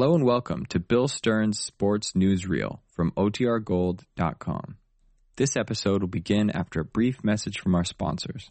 Hello and welcome to Bill Stern's Sports Newsreel from OTRGold.com. This episode will begin after a brief message from our sponsors.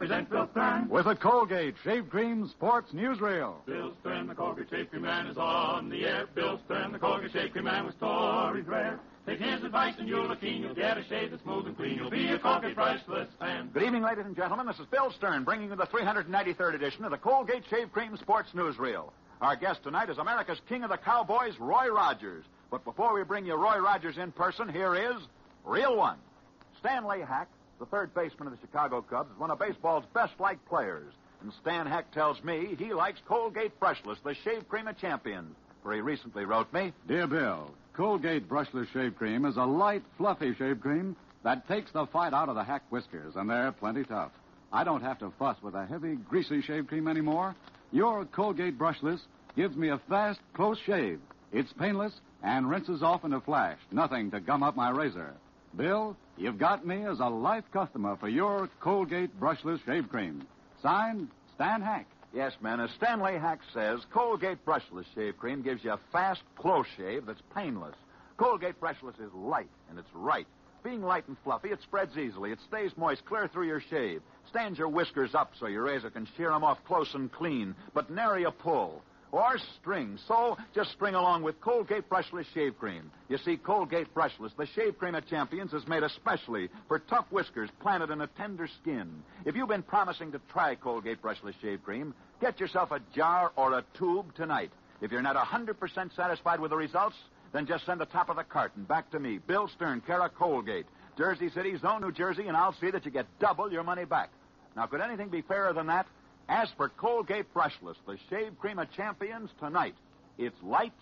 presents Bill Stern. With a Colgate Shave Cream Sports Newsreel. Bill Stern, the Colgate Shave Cream Man is on the air. Bill Stern, the Colgate Shave Cream Man with stories rare. Take his advice and you'll look keen. You'll get a shave that's smooth and clean. You'll be a Colgate brushless fan. Good evening, ladies and gentlemen. This is Bill Stern bringing you the 393rd edition of the Colgate Shave Cream Sports Newsreel. Our guest tonight is America's King of the Cowboys, Roy Rogers. But before we bring you Roy Rogers in person, here is Reel One. Stanley Hack, the third baseman of the Chicago Cubs, is one of baseball's best liked players. And Stan Hack tells me he likes Colgate Brushless, the shave cream of champions. For he recently wrote me, Dear Bill, Colgate Brushless Shave Cream is a light, fluffy shave cream that takes the fight out of the hack whiskers, and they're plenty tough. I don't have to fuss with a heavy, greasy shave cream anymore. Your Colgate Brushless gives me a fast, close shave. It's painless and rinses off in a flash. Nothing to gum up my razor. Bill, you've got me as a life customer for your Colgate Brushless Shave Cream. Signed, Stan Hack. Yes, man, as Stanley Hack says, Colgate Brushless Shave Cream gives you a fast, close shave that's painless. Colgate Brushless is light, and it's right. Being light and fluffy, it spreads easily. It stays moist clear through your shave. Stands your whiskers up so your razor can shear 'em off close and clean, but nary a pull. Or string. So just string along with Colgate Brushless Shave Cream. You see, Colgate Brushless, the shave cream of champions, is made especially for tough whiskers planted in a tender skin. If you've been promising to try Colgate Brushless Shave Cream, get yourself a jar or a tube tonight. If you're not 100% satisfied with the results, then just send the top of the carton back to me, Bill Stern, Kara Colgate, Jersey City, Zone, New Jersey, and I'll see that you get double your money back. Now, could anything be fairer than that? As for Colgate Brushless, the shave cream of champions, tonight, it's light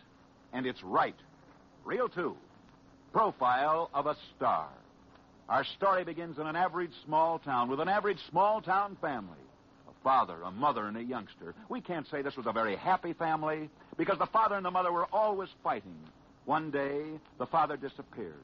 and it's right. Reel two. Profile of a star. Our story begins in an average small town with an average small town family. A father, a mother, and a youngster. We can't say this was a very happy family because the father and the mother were always fighting. One day, the father disappeared.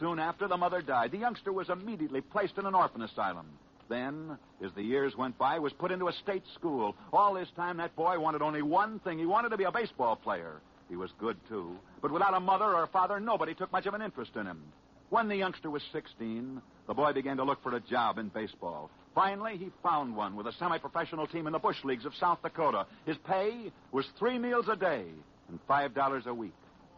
Soon after, the mother died. The youngster was immediately placed in an orphan asylum. Then, as the years went by, was put into a state school. All this time, that boy wanted only one thing. He wanted to be a baseball player. He was good, too. But without a mother or a father, nobody took much of an interest in him. When the youngster was 16, the boy began to look for a job in baseball. Finally, he found one with a semi-professional team in the Bush Leagues of South Dakota. His pay was three meals a day and $5 a week.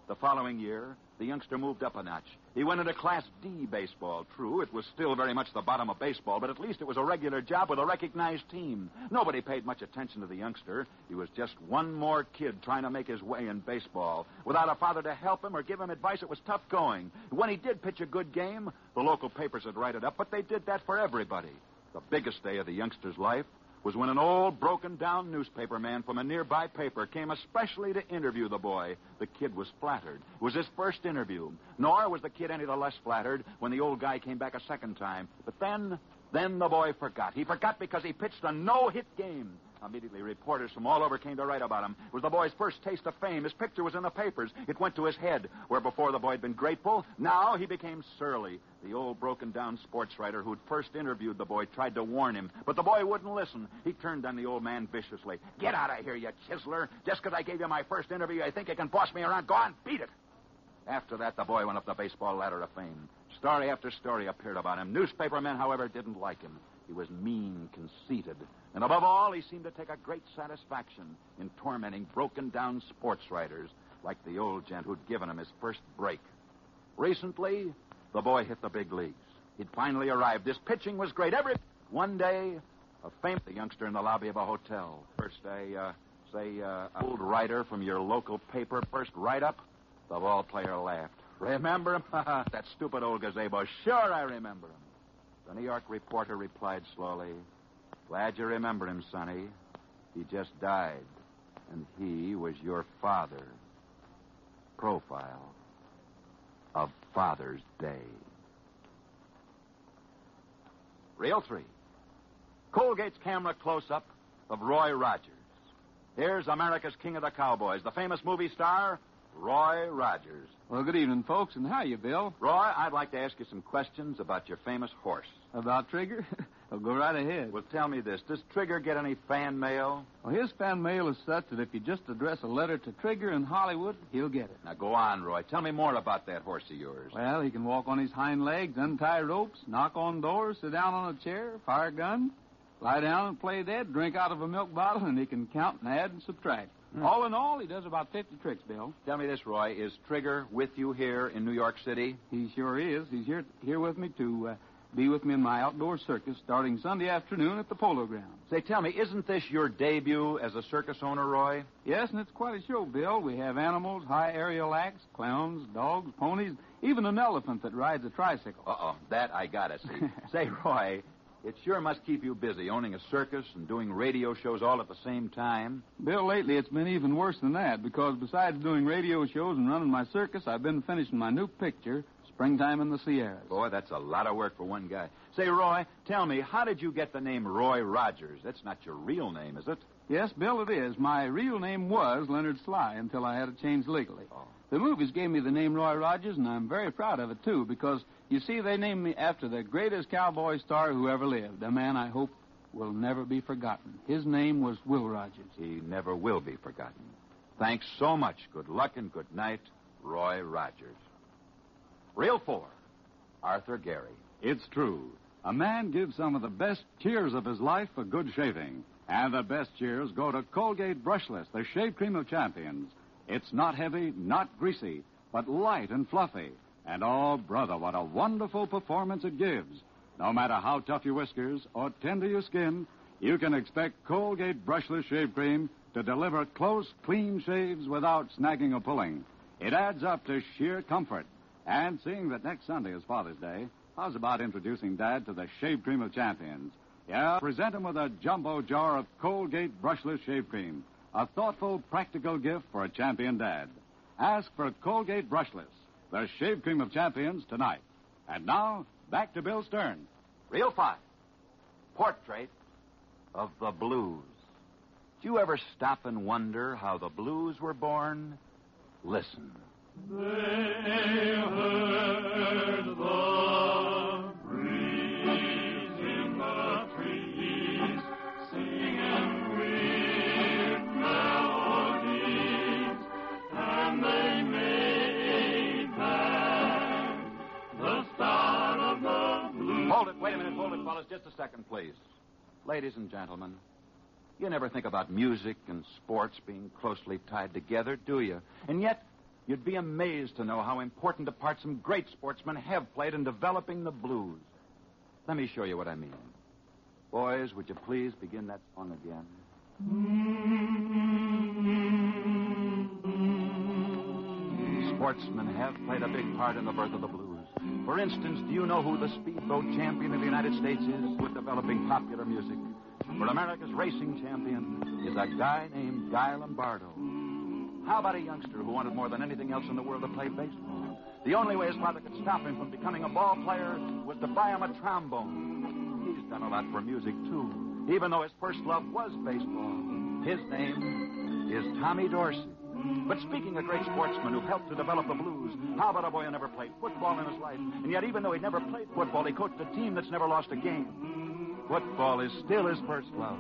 The following year, the youngster moved up a notch. He went into Class D baseball. True, it was still very much the bottom of baseball, but at least it was a regular job with a recognized team. Nobody paid much attention to the youngster. He was just one more kid trying to make his way in baseball. Without a father to help him or give him advice, it was tough going. When he did pitch a good game, the local papers would write it up, but they did that for everybody. The biggest day of the youngster's life was when an old, broken down newspaper man from a nearby paper came especially to interview the boy. The kid was flattered. It was his first interview. Nor was the kid any the less flattered when the old guy came back a second time. But then, then the boy forgot. He forgot because he pitched a no hit game. Immediately, reporters from all over came to write about him. It was the boy's first taste of fame. His picture was in the papers. It went to his head, where before the boy had been grateful, now he became surly. The old broken down sports writer who'd first interviewed the boy tried to warn him, but the boy wouldn't listen. He turned on the old man viciously. Get out of here, you chiseler. Just because I gave you my first interview, I think you can boss me around. Go on, beat it. After that, the boy went up the baseball ladder of fame. Story after story appeared about him. Newspaper men, however, didn't like him. He was mean, conceited. And above all, he seemed to take a great satisfaction in tormenting broken down sports writers like the old gent who'd given him his first break. Recently, the boy hit the big leagues. He'd finally arrived. His pitching was great. Every one day, a famous youngster in the lobby of a hotel. First, a uh, say, uh, old writer from your local paper. First write-up. The ball player laughed. Remember him? that stupid old gazebo. Sure, I remember him. The New York reporter replied slowly, "Glad you remember him, Sonny. He just died, and he was your father." Profile of Father's Day. Reel three. Colgate's camera close up of Roy Rogers. Here's America's King of the Cowboys, the famous movie star, Roy Rogers. Well, good evening, folks, and how are you, Bill? Roy, I'd like to ask you some questions about your famous horse. About Trigger? well, go right ahead. Well, tell me this. Does Trigger get any fan mail? Well, his fan mail is such that if you just address a letter to Trigger in Hollywood, he'll get it. Now, go on, Roy. Tell me more about that horse of yours. Well, he can walk on his hind legs, untie ropes, knock on doors, sit down on a chair, fire a gun, lie down and play dead, drink out of a milk bottle, and he can count and add and subtract. Hmm. All in all, he does about 50 tricks, Bill. Tell me this, Roy. Is Trigger with you here in New York City? He sure is. He's here here with me to uh, be with me in my outdoor circus starting Sunday afternoon at the Polo Grounds. Say, tell me, isn't this your debut as a circus owner, Roy? Yes, and it's quite a show, Bill. We have animals, high aerial acts, clowns, dogs, ponies, even an elephant that rides a tricycle. Uh-oh, that I gotta see. Say, Roy, it sure must keep you busy owning a circus and doing radio shows all at the same time. Bill, lately it's been even worse than that because besides doing radio shows and running my circus, I've been finishing my new picture, Springtime in the Sierras. Boy, that's a lot of work for one guy. Say, Roy, tell me, how did you get the name Roy Rogers? That's not your real name, is it? Yes, Bill, it is. My real name was Leonard Slye until I had it changed legally. Oh. The movies gave me the name Roy Rogers, and I'm very proud of it, too, because, you see, they named me after the greatest cowboy star who ever lived, a man I hope will never be forgotten. His name was Will Rogers. He never will be forgotten. Thanks so much. Good luck and good night, Roy Rogers. Reel four, Arthur Gary. It's true. A man gives some of the best cheers of his life for good shaving. And the best cheers go to Colgate Brushless, the shave cream of champions. It's not heavy, not greasy, but light and fluffy. And oh, brother, what a wonderful performance it gives. No matter how tough your whiskers or tender your skin, you can expect Colgate Brushless Shave Cream to deliver close, clean shaves without snagging or pulling. It adds up to sheer comfort. And seeing that next Sunday is Father's Day, how's about introducing Dad to the Shave Cream of Champions? Yeah, present him with a jumbo jar of Colgate Brushless Shave Cream. A thoughtful, practical gift for a champion dad. Ask for Colgate Brushless, the Shave Cream of Champions, tonight. And now, back to Bill Stern. Reel five, Portrait of the Blues. Do you ever stop and wonder how the blues were born? Listen. They heard the Just a second, please. Ladies and gentlemen, you never think about music and sports being closely tied together, do you? And yet, you'd be amazed to know how important a part some great sportsmen have played in developing the blues. Let me show you what I mean. Boys, would you please begin that song again? Sportsmen have played a big part in the birth of the blues. For instance, do you know who the speedboat champion of the United States is with developing popular music? For America's racing champion is a guy named Guy Lombardo. How about a youngster who wanted more than anything else in the world to play baseball? The only way his father could stop him from becoming a ball player was to buy him a trombone. He's done a lot for music, too, even though his first love was baseball. His name is Tommy Dorsey. But speaking of great sportsmen who helped to develop the blues, how about a boy who never played football in his life? And yet, even though he never played football, he coached a team that's never lost a game. Football is still his first love.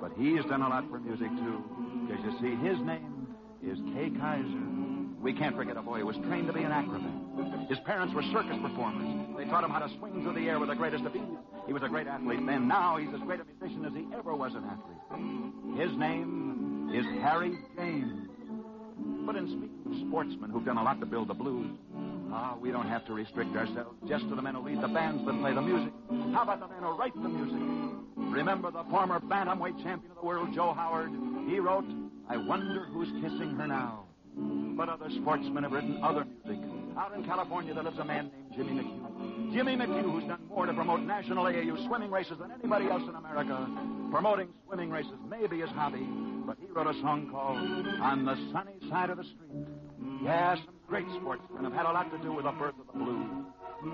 But he's done a lot for music, too. Because you see, his name is Kay Kyser. We can't forget a boy who was trained to be an acrobat. His parents were circus performers. They taught him how to swing through the air with the greatest of ease. He was a great athlete then. Now he's as great a musician as he ever ever was an athlete. His name is Harry James. But in speaking of sportsmen who've done a lot to build the blues, ah, we don't have to restrict ourselves just to the men who lead the bands that play the music. How about the men who write the music? Remember the former bantamweight champion of the world, Joe Howard? He wrote, I wonder who's kissing her now. But other sportsmen have written other music. Out in California, there lives a man named Jimmy McHugh. Jimmy McHugh, who's done more to promote national AAU swimming races than anybody else in America. Promoting swimming races may be his hobby, but he wrote a song called On the Sunny Side of the Street. Yeah, some great sportsmen have had a lot to do with the birth of the blues.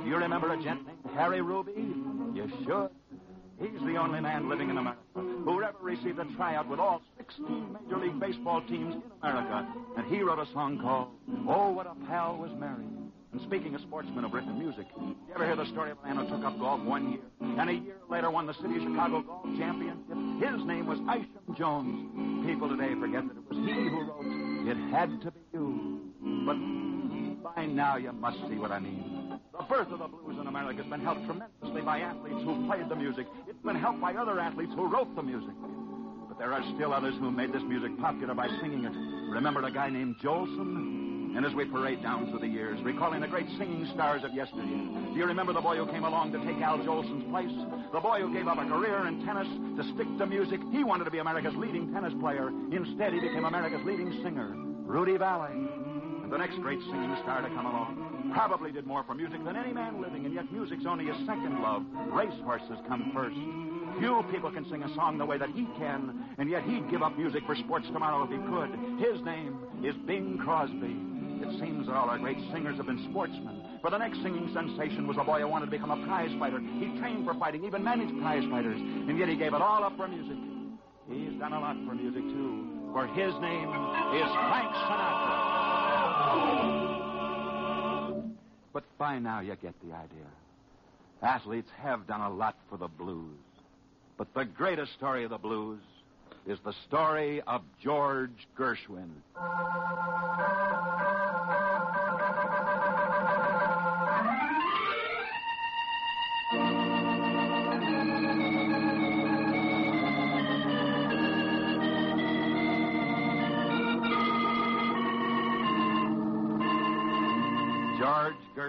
Do you remember a gent named Harry Ruby? You should. He's the only man living in America who ever received a tryout with all 16 Major League Baseball teams in America. And he wrote a song called Oh, What a Pal Was Mary. And speaking of sportsmen who've written music, you ever hear the story of a man who took up golf one year and a year later won the City of Chicago Golf Championship? His name was Isham Jones. People today forget that it was he who wrote It Had to Be You. But by now you must see what I mean. The birth of the blues in America has been helped tremendously by athletes who played the music. It's been helped by other athletes who wrote the music. But there are still others who made this music popular by singing it. Remember a guy named Jolson? And as we parade down through the years, recalling the great singing stars of yesteryear, do you remember the boy who came along to take Al Jolson's place? The boy who gave up a career in tennis to stick to music? He wanted to be America's leading tennis player. Instead, he became America's leading singer, Rudy Vallee. And the next great singing star to come along probably did more for music than any man living, and yet music's only his second love. Racehorses come first. Few people can sing a song the way that he can, and yet he'd give up music for sports tomorrow if he could. His name is Bing Crosby. It seems that all our great singers have been sportsmen. For the next singing sensation was a boy who wanted to become a prize fighter. He trained for fighting, even managed prize fighters, and yet he gave it all up for music. He's done a lot for music, too, for his name is Frank Sinatra. But by now you get the idea. Athletes have done a lot for the blues. But the greatest story of the blues is the story of George Gershwin.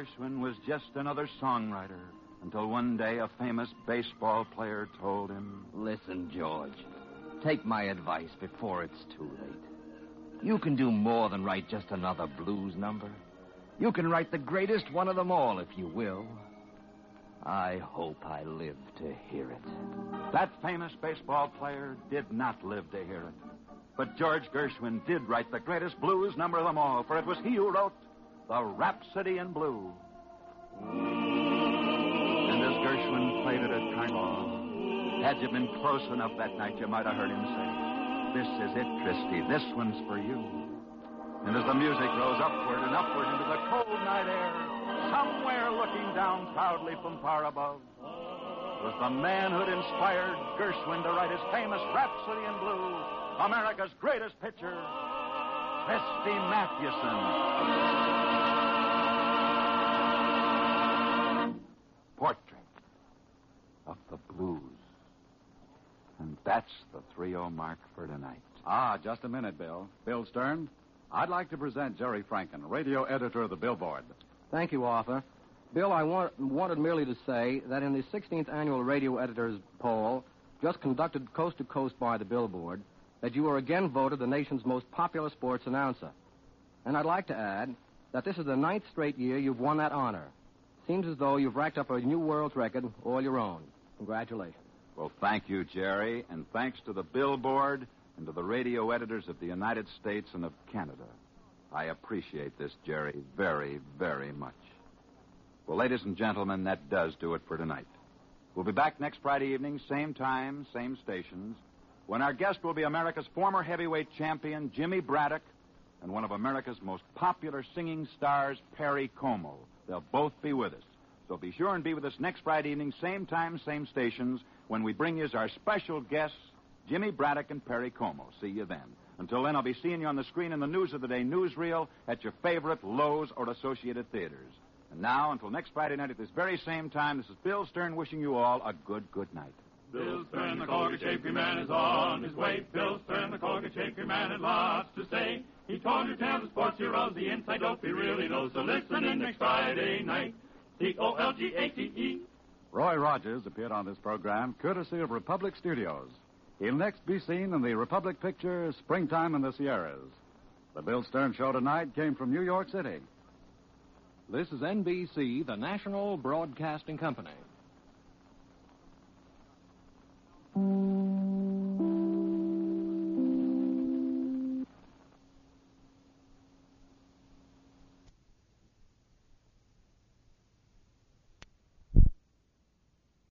Gershwin was just another songwriter until one day a famous baseball player told him, Listen, George. Take my advice before it's too late. You can do more than write just another blues number. You can write the greatest one of them all if you will. I hope I live to hear it. That famous baseball player did not live to hear it. But George Gershwin did write the greatest blues number of them all, for it was he who wrote The Rhapsody in Blue. And as Gershwin played it at Carnival, had you been close enough that night, you might have heard him say, This is it, Christy. This one's for you. And as the music rose upward and upward into the cold night air, somewhere looking down proudly from far above, was the man who'd inspired Gershwin to write his famous Rhapsody in Blue, America's greatest pitcher, Christy Mathewson. Portrait of the blues. And that's the 3 0 mark for tonight. Ah, just a minute, Bill. Bill Stern. I'd like to present Jerry Franken, radio editor of the Billboard. Thank you, Arthur. Bill, I want, wanted merely to say that in the 16th annual radio editors poll, just conducted coast to coast by the Billboard, that you were again voted the nation's most popular sports announcer. And I'd like to add that this is the ninth straight year you've won that honor. Seems as though you've racked up a new world's record all your own. Congratulations. Well, thank you, Jerry, and thanks to the Billboard and to the radio editors of the United States and of Canada. I appreciate this, Jerry, very, very much. Well, ladies and gentlemen, that does do it for tonight. We'll be back next Friday evening, same time, same stations, when our guest will be America's former heavyweight champion, Jimmy Braddock, and one of America's most popular singing stars, Perry Como. They'll both be with us. So be sure and be with us next Friday evening, same time, same stations, when we bring you our special guests, Jimmy Braddock and Perry Como. See you then. Until then, I'll be seeing you on the screen in the News of the Day newsreel at your favorite Loew's or Associated Theaters. And now, until next Friday night at this very same time, this is Bill Stern wishing you all a good, good night. Bill Stern, the Colgate Shave Man, is on his way. Bill Stern, the Colgate Shave Man, had lots to say. He told your tales of sports heroes, the inside dope he really knows. So listen in next Friday night. C-O-L-G-A-T-E. Roy Rogers appeared on this program courtesy of Republic Studios. He'll next be seen in the Republic picture Springtime in the Sierras. The Bill Stern Show tonight came from New York City. This is NBC, the National Broadcasting Company. うん。